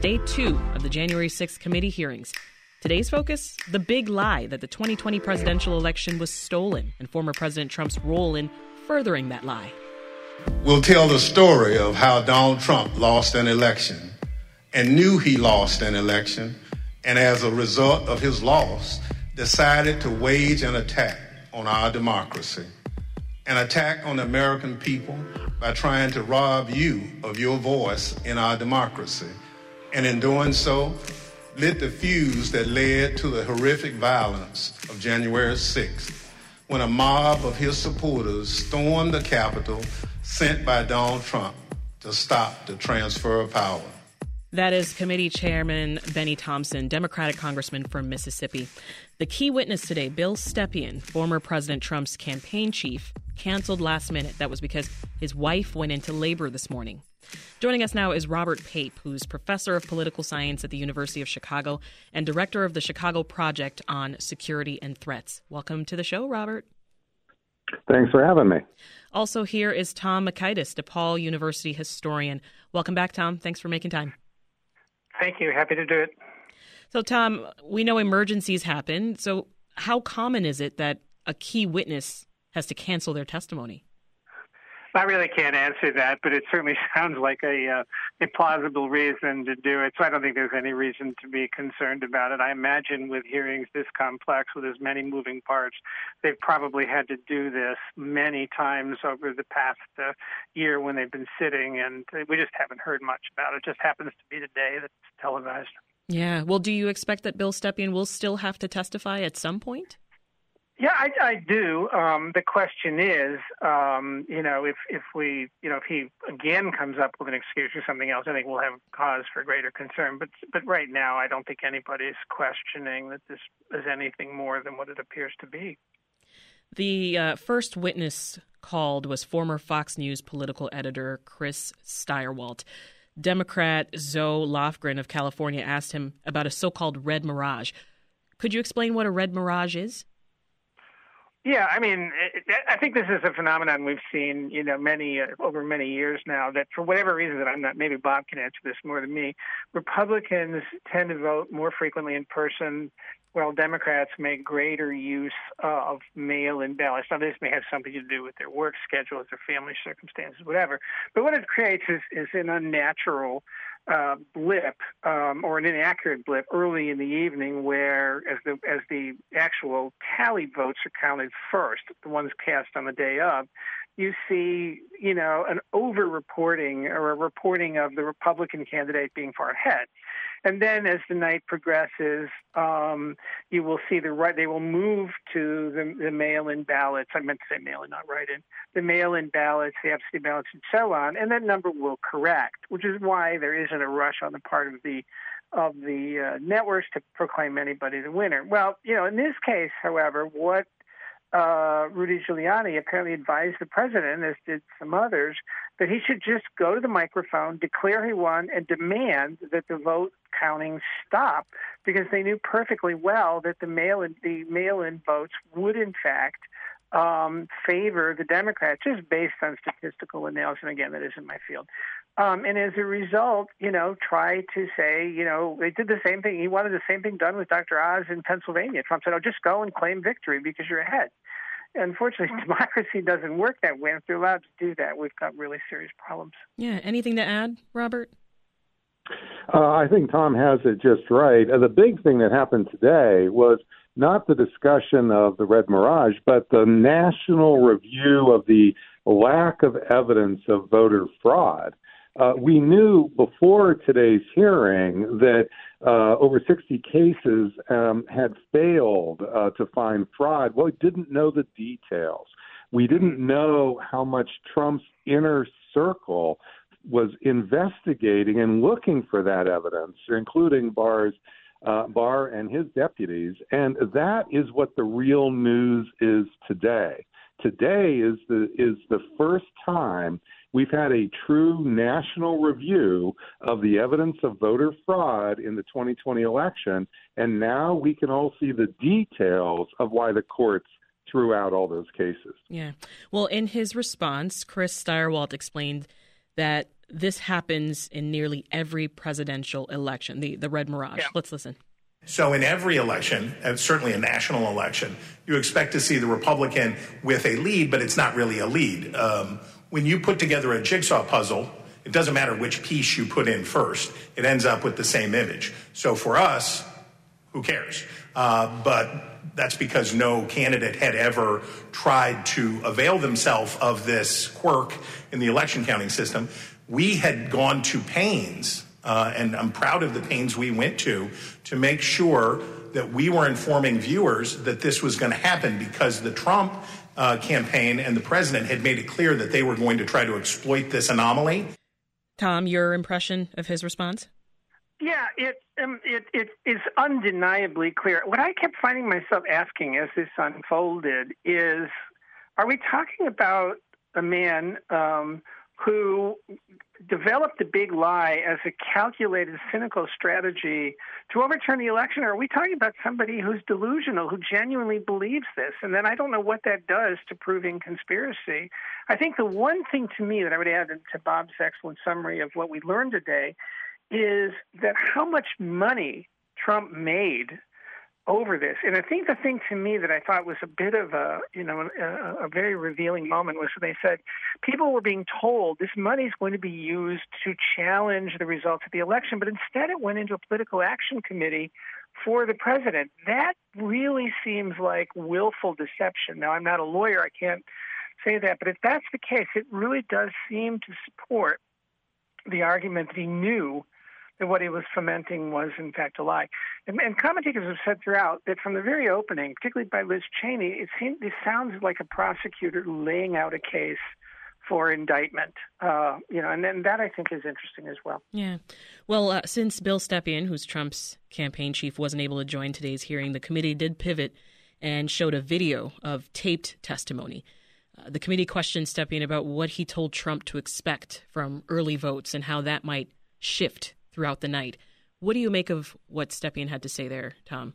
Day two of the January 6th committee hearings. Today's focus the big lie that the 2020 presidential election was stolen and former President Trump's role in furthering that lie. We'll tell the story of how Donald Trump lost an election and knew he lost an election, and as a result of his loss, decided to wage an attack on our democracy, an attack on the American people by trying to rob you of your voice in our democracy and in doing so, lit the fuse that led to the horrific violence of January 6th, when a mob of his supporters stormed the Capitol sent by Donald Trump to stop the transfer of power. That is Committee Chairman Benny Thompson, Democratic Congressman from Mississippi. The key witness today, Bill Stepien, former President Trump's campaign chief, canceled last minute. That was because his wife went into labor this morning. Joining us now is Robert Pape, who's professor of political science at the University of Chicago and director of the Chicago Project on Security and Threats. Welcome to the show, Robert. Thanks for having me. Also, here is Tom Mockaitis, DePaul University historian. Welcome back, Tom. Thanks for making time. Thank you. Happy to do it. So, Tom, we know emergencies happen. So, how common is it that a key witness has to cancel their testimony? I really can't answer that, but it certainly sounds like a uh, a plausible reason to do it. So I don't think there's any reason to be concerned about it. I imagine with hearings this complex, with as many moving parts, they've probably had to do this many times over the past uh, year when they've been sitting, and we just haven't heard much about it. It just happens to be the day that's televised. Yeah. Well, do you expect that Bill Stepien will still have to testify at some point? Yeah, I, I do. Um, the question is, um, you know, if if we, you know, if he again comes up with an excuse or something else, I think we'll have cause for greater concern. But but right now, I don't think anybody's questioning that this is anything more than what it appears to be. The uh, first witness called was former Fox News political editor Chris Stirewalt. Democrat Zoe Lofgren of California asked him about a so-called red mirage. Could you explain what a red mirage is? Yeah, I mean, I think this is a phenomenon we've seen, you know, many uh, over many years now. That for whatever reason, that I'm not. Maybe Bob can answer this more than me. Republicans tend to vote more frequently in person, while Democrats make greater use of mail-in ballots. Now, this may have something to do with their work schedules, their family circumstances, whatever. But what it creates is, is an unnatural uh, blip um, or an inaccurate blip early in the evening, where as the as the actual tally votes are counted first, the ones cast on the day of, you see, you know, an over-reporting or a reporting of the Republican candidate being far ahead. And then as the night progresses, um, you will see the right, they will move to the, the mail in ballots. I meant to say mail in, not write in. The mail in ballots, the absentee ballots, and so on. And that number will correct, which is why there isn't a rush on the part of the of the uh, networks to proclaim anybody the winner. Well, you know, in this case, however, what uh, Rudy Giuliani apparently advised the president, as did some others, that he should just go to the microphone, declare he won, and demand that the vote counting stop, because they knew perfectly well that the mail-in the mail-in votes would in fact um, favor the Democrats, just based on statistical analysis. And again, that isn't my field. Um, and as a result, you know, try to say, you know, they did the same thing. He wanted the same thing done with Dr. Oz in Pennsylvania. Trump said, "Oh, just go and claim victory because you're ahead." Unfortunately, democracy doesn't work that way. If they're allowed to do that, we've got really serious problems. Yeah. Anything to add, Robert? Uh, I think Tom has it just right. Uh, the big thing that happened today was not the discussion of the Red Mirage, but the national review of the lack of evidence of voter fraud. Uh, we knew before today's hearing that uh, over 60 cases um, had failed uh, to find fraud. Well, we didn't know the details. We didn't know how much Trump's inner circle was investigating and looking for that evidence, including Barr's uh, Barr and his deputies, and that is what the real news is today. Today is the is the first time we've had a true national review of the evidence of voter fraud in the 2020 election, and now we can all see the details of why the courts threw out all those cases. Yeah. Well, in his response, Chris Stirewalt explained that this happens in nearly every presidential election, the, the Red Mirage. Yeah. Let's listen. So, in every election, and certainly a national election, you expect to see the Republican with a lead, but it's not really a lead. Um, when you put together a jigsaw puzzle, it doesn't matter which piece you put in first, it ends up with the same image. So, for us, who cares? Uh, but that's because no candidate had ever tried to avail themselves of this quirk in the election counting system. We had gone to pains uh, and I'm proud of the pains we went to to make sure that we were informing viewers that this was going to happen because the Trump uh, campaign and the president had made it clear that they were going to try to exploit this anomaly. Tom, your impression of his response? Yeah, it um, it it is undeniably clear. What I kept finding myself asking as this unfolded is, are we talking about a man um, who developed the big lie as a calculated, cynical strategy to overturn the election? Or are we talking about somebody who's delusional, who genuinely believes this? And then I don't know what that does to proving conspiracy. I think the one thing to me that I would add to Bob's excellent summary of what we learned today is that how much money Trump made over this. And I think the thing to me that I thought was a bit of a, you know, a, a very revealing moment was when they said people were being told this money is going to be used to challenge the results of the election, but instead it went into a political action committee for the president. That really seems like willful deception. Now, I'm not a lawyer, I can't say that, but if that's the case, it really does seem to support the argument that he knew that what he was fomenting was in fact a lie. And, and, commentators have said throughout that from the very opening, particularly by Liz Cheney, it seems it sounds like a prosecutor laying out a case for indictment. Uh, you know, and then that I think is interesting as well. Yeah. Well, uh, since Bill Stepien, who's Trump's campaign chief, wasn't able to join today's hearing, the committee did pivot and showed a video of taped testimony. Uh, the committee questioned Stepien about what he told Trump to expect from early votes and how that might shift throughout the night. What do you make of what Stepien had to say there, Tom?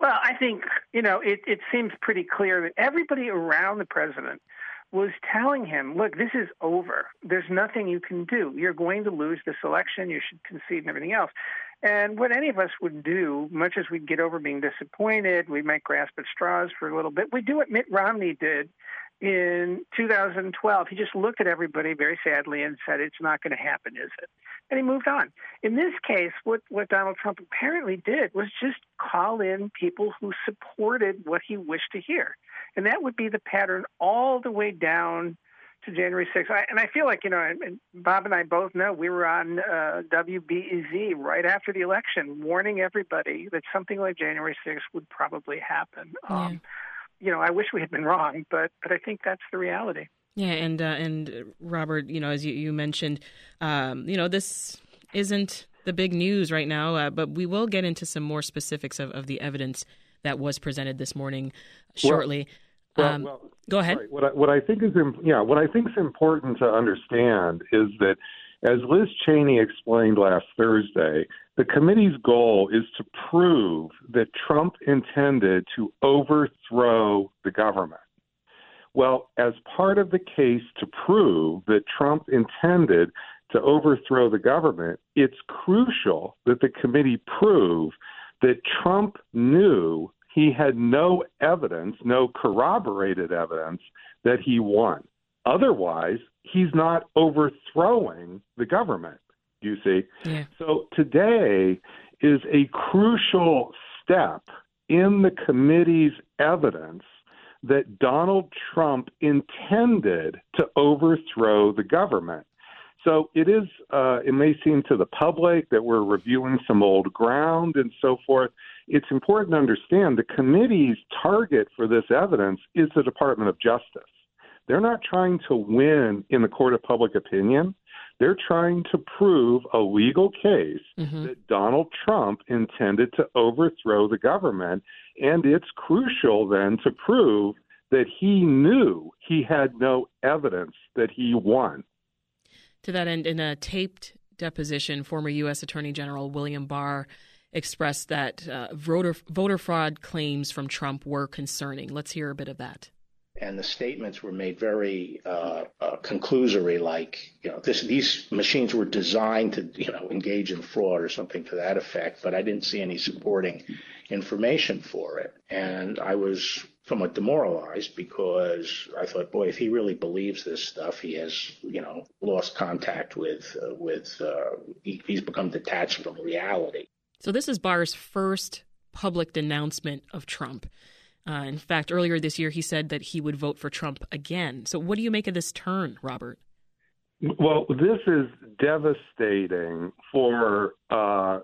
Well, I think, you know, it, it seems pretty clear that everybody around the president was telling him, look, this is over. There's nothing you can do. You're going to lose this election. You should concede and everything else. And what any of us would do, much as we'd get over being disappointed, we might grasp at straws for a little bit. We do what Mitt Romney did in 2012. He just looked at everybody very sadly and said, It's not going to happen, is it? And he moved on. In this case, what, what Donald Trump apparently did was just call in people who supported what he wished to hear. And that would be the pattern all the way down to January 6th. I, and I feel like, you know, and Bob and I both know we were on uh, WBEZ right after the election, warning everybody that something like January 6th would probably happen. Yeah. Um, you know, I wish we had been wrong, but but I think that's the reality. Yeah, and uh, and uh, Robert, you know, as you, you mentioned, um, you know, this isn't the big news right now, uh, but we will get into some more specifics of, of the evidence that was presented this morning shortly. Well, um, well, go ahead. Sorry. What I, what I think is yeah, what I think is important to understand is that as Liz Cheney explained last Thursday, the committee's goal is to prove that Trump intended to overthrow the government. Well, as part of the case to prove that Trump intended to overthrow the government, it's crucial that the committee prove that Trump knew he had no evidence, no corroborated evidence that he won. Otherwise, he's not overthrowing the government, you see. Yeah. So today is a crucial step in the committee's evidence that Donald Trump intended to overthrow the government. So it is, uh, it may seem to the public that we're reviewing some old ground and so forth. It's important to understand the committee's target for this evidence is the Department of Justice. They're not trying to win in the court of public opinion. They're trying to prove a legal case mm-hmm. that Donald Trump intended to overthrow the government. And it's crucial then to prove that he knew he had no evidence that he won. To that end, in a taped deposition, former U.S. Attorney General William Barr expressed that uh, voter, voter fraud claims from Trump were concerning. Let's hear a bit of that. And the statements were made very uh, uh, conclusory, like you know this, these machines were designed to you know engage in fraud or something to that effect. But I didn't see any supporting information for it, and I was somewhat demoralized because I thought, boy, if he really believes this stuff, he has you know lost contact with uh, with uh, he, he's become detached from reality. So this is Barr's first public denouncement of Trump. Uh, in fact, earlier this year, he said that he would vote for Trump again. So, what do you make of this turn, Robert? Well, this is devastating for uh,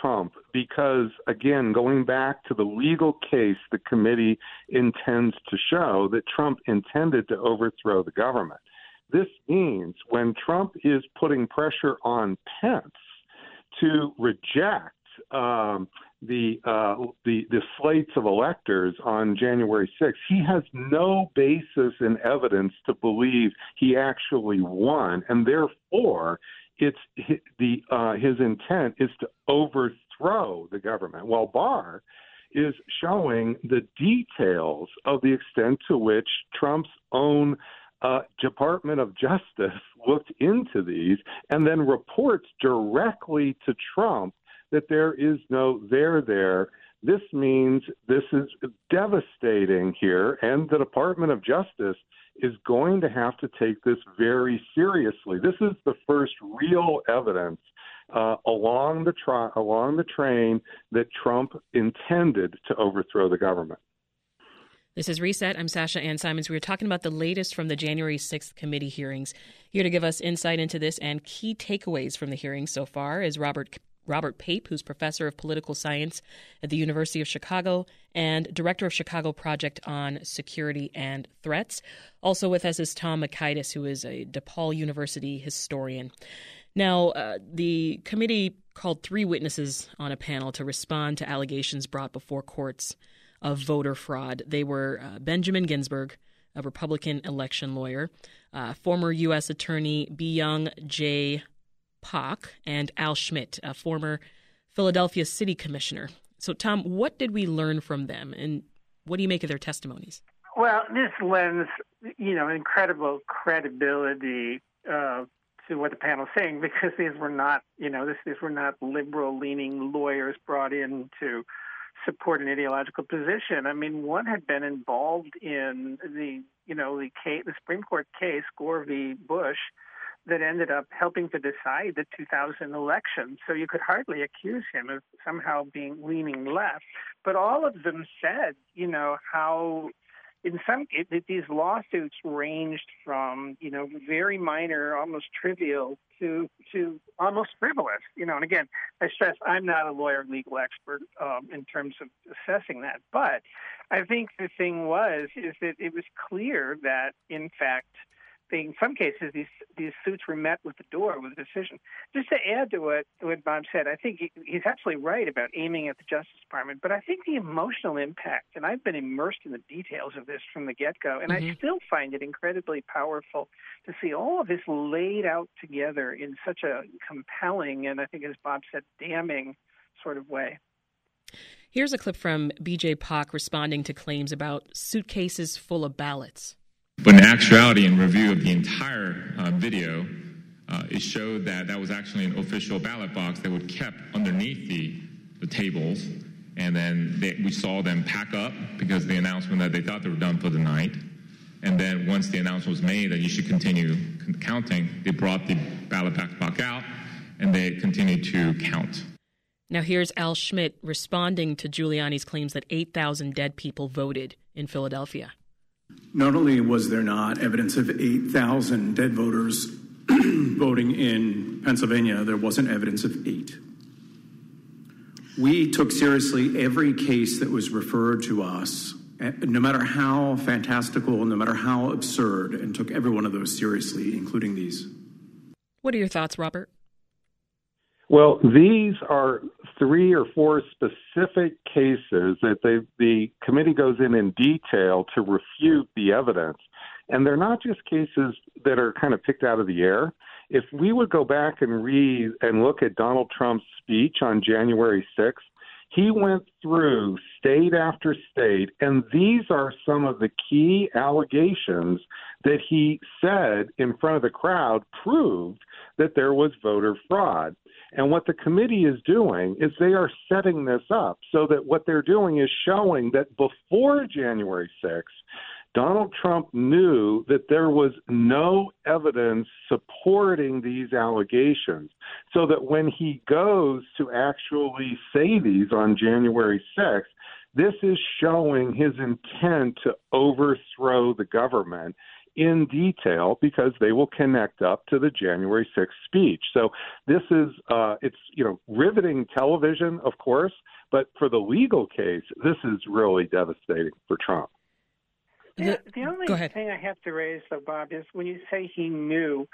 Trump because, again, going back to the legal case the committee intends to show that Trump intended to overthrow the government. This means when Trump is putting pressure on Pence to reject um, the, uh, the the slates of electors on January 6th, he has no basis in evidence to believe he actually won, and therefore, it's the uh, his intent is to overthrow the government. While Barr is showing the details of the extent to which Trump's own uh, Department of Justice looked into these and then reports directly to Trump that there is no there there. This means this is devastating here, and the Department of Justice is going to have to take this very seriously. This is the first real evidence uh, along the tra- along the train that Trump intended to overthrow the government. This is Reset. I'm Sasha-Ann Simons. We are talking about the latest from the January 6th committee hearings. Here to give us insight into this and key takeaways from the hearings so far is Robert Robert Pape, who's professor of political science at the University of Chicago and director of Chicago Project on Security and Threats. Also with us is Tom Mockaitis, who is a DePaul University historian. Now, uh, the committee called three witnesses on a panel to respond to allegations brought before courts of voter fraud. They were uh, Benjamin Ginsberg, a Republican election lawyer, uh, former U.S. Attorney Byung J. Pak and Al Schmidt, a former Philadelphia City Commissioner. So, Tom, what did we learn from them, and what do you make of their testimonies? Well, this lends, you know, incredible credibility uh, to what the panel is saying because these were not, you know, this, these were not liberal-leaning lawyers brought in to support an ideological position. I mean, one had been involved in the, you know, the case, the Supreme Court case Gore v. Bush that ended up helping to decide the 2000 election. So you could hardly accuse him of somehow being leaning left. But all of them said, you know, how in some it, these lawsuits ranged from you know very minor, almost trivial, to to almost frivolous. You know, and again, I stress I'm not a lawyer, legal expert um, in terms of assessing that, but I think the thing was is that it was clear that in fact in some cases, these these suits were met with the door with a decision. Just to add to what what Bob said, I think he, he's absolutely right about aiming at the Justice Department. But I think the emotional impact, and I've been immersed in the details of this from the get go, and mm-hmm. I still find it incredibly powerful to see all of this laid out together in such a compelling and I think, as Bob said, damning sort of way. Here's a clip from BJ Pak responding to claims about suitcases full of ballots. But in actuality, in review of the entire uh, video, uh, it showed that that was actually an official ballot box that was kept underneath the, the tables. And then they, we saw them pack up because the announcement that they thought they were done for the night. And then once the announcement was made that you should continue counting, they brought the ballot box back out and they continued to count. Now, here's Al Schmidt responding to Giuliani's claims that 8,000 dead people voted in Philadelphia. Not only was there not evidence of 8,000 dead voters voting in Pennsylvania, there wasn't evidence of eight. We took seriously every case that was referred to us, eh, no matter how fantastical, no matter how absurd, and took every one of those seriously, including these. What are your thoughts, Robert? Well, these are three or four specific cases that they, the committee goes in in detail to refute the evidence. And they're not just cases that are kind of picked out of the air. If we would go back and read and look at Donald Trump's speech on January 6th, He went through state after state, and these are some of the key allegations that he said in front of the crowd proved that there was voter fraud. And what the committee is doing is they are setting this up so that what they're doing is showing that before January 6th, Donald Trump knew that there was no evidence supporting these allegations. So that when he goes to actually say these on January 6th, this is showing his intent to overthrow the government in detail because they will connect up to the January 6th speech. So this is uh, it's you know riveting television, of course, but for the legal case, this is really devastating for Trump. The, the only thing I have to raise, though, Bob, is when you say he knew,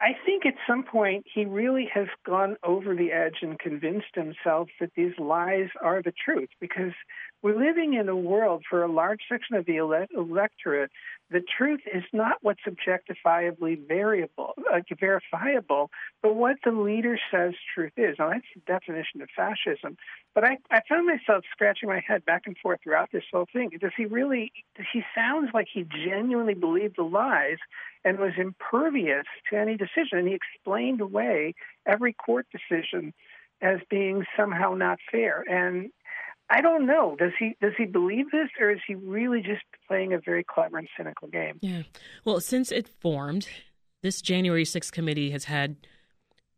I think at some point he really has gone over the edge and convinced himself that these lies are the truth because we're living in a world for a large section of the electorate the truth is not what's objectifiably variable, uh, verifiable, but what the leader says truth is. Now, that's the definition of fascism. But I, I found myself scratching my head back and forth throughout this whole thing. Does he really, he sounds like he genuinely believed the lies and was impervious to any decision. And he explained away every court decision as being somehow not fair. And I don't know. Does he does he believe this, or is he really just playing a very clever and cynical game? Yeah. Well, since it formed, this January 6th committee has had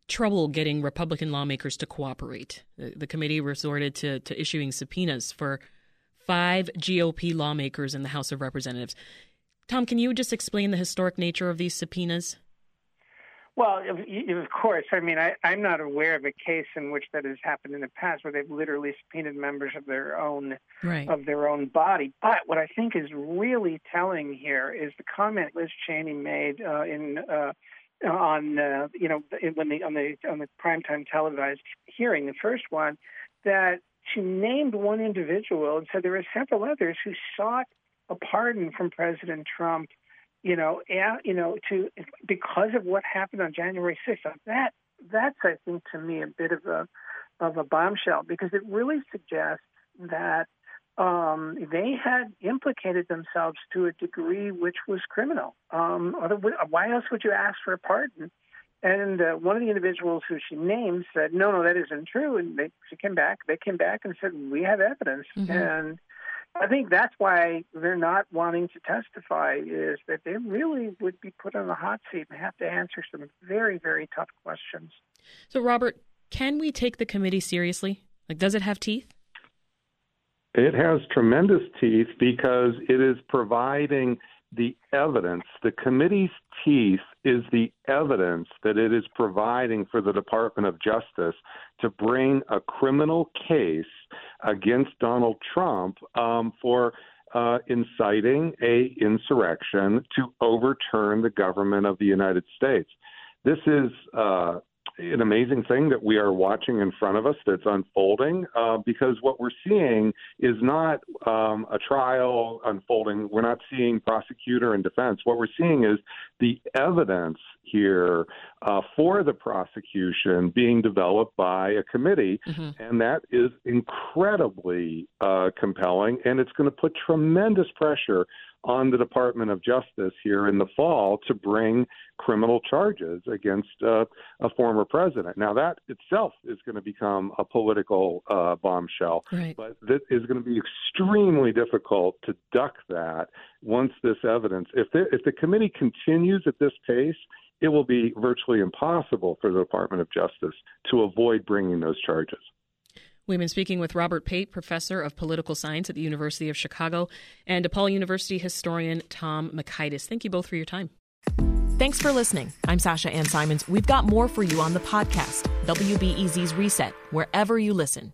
trouble getting Republican lawmakers to cooperate. The, the committee resorted to, to issuing subpoenas for five GOP lawmakers in the House of Representatives. Tom, can you just explain the historic nature of these subpoenas? Well, of, course. I mean, I, I'm not aware of a case in which that has happened in the past, where they've literally subpoenaed members of their own right. of their own body. But what I think is really telling here is the comment Liz Cheney made uh, in uh, on uh, you know when the on the on the primetime televised hearing, the first one, that she named one individual and said there were several others who sought a pardon from President Trump you know, and, you know, to because of what happened on January 6th. That that's I think to me a bit of a of a bombshell because it really suggests that um, they had implicated themselves to a degree which was criminal. Um, other, why else would you ask for a pardon? And uh, one of the individuals who she named said, "No, no, that isn't true." And they, she came back. They came back and said, "We have evidence." Mm-hmm. And I think that's why they're not wanting to testify is that they really would be put on the hot seat and have to answer some very, very tough questions. So, Robert, can we take the committee seriously? Like, does it have teeth? It has tremendous teeth because it is providing the evidence. The committee's teeth is the evidence that it is providing for the Department of Justice to bring a criminal case against Donald Trump um, for uh, inciting a insurrection to overturn the government of the United States. This is uh, an amazing thing that we are watching in front of us that's unfolding uh, because what we're seeing is not um, a trial unfolding. We're not seeing prosecutor and defense. What we're seeing is the evidence here uh, for the prosecution being developed by a committee, mm-hmm. and that is incredibly uh, compelling, and it's going to put tremendous pressure on the Department of Justice here in the fall to bring criminal charges against uh, a former president. Now, that itself is going to become a political uh, bombshell, right. but it is going to be extremely difficult to duck that once this evidence, if the, if the committee continues at this pace, it will be virtually impossible for the Department of Justice to avoid bringing those charges. We've been speaking with Robert Pape, professor of political science at the University of Chicago, and DePaul University historian Tom Mockaitis. Thank you both for your time. Thanks for listening. I'm Sasha-Ann Simons. We've got more for you on the podcast, WBEZ's Reset, wherever you listen.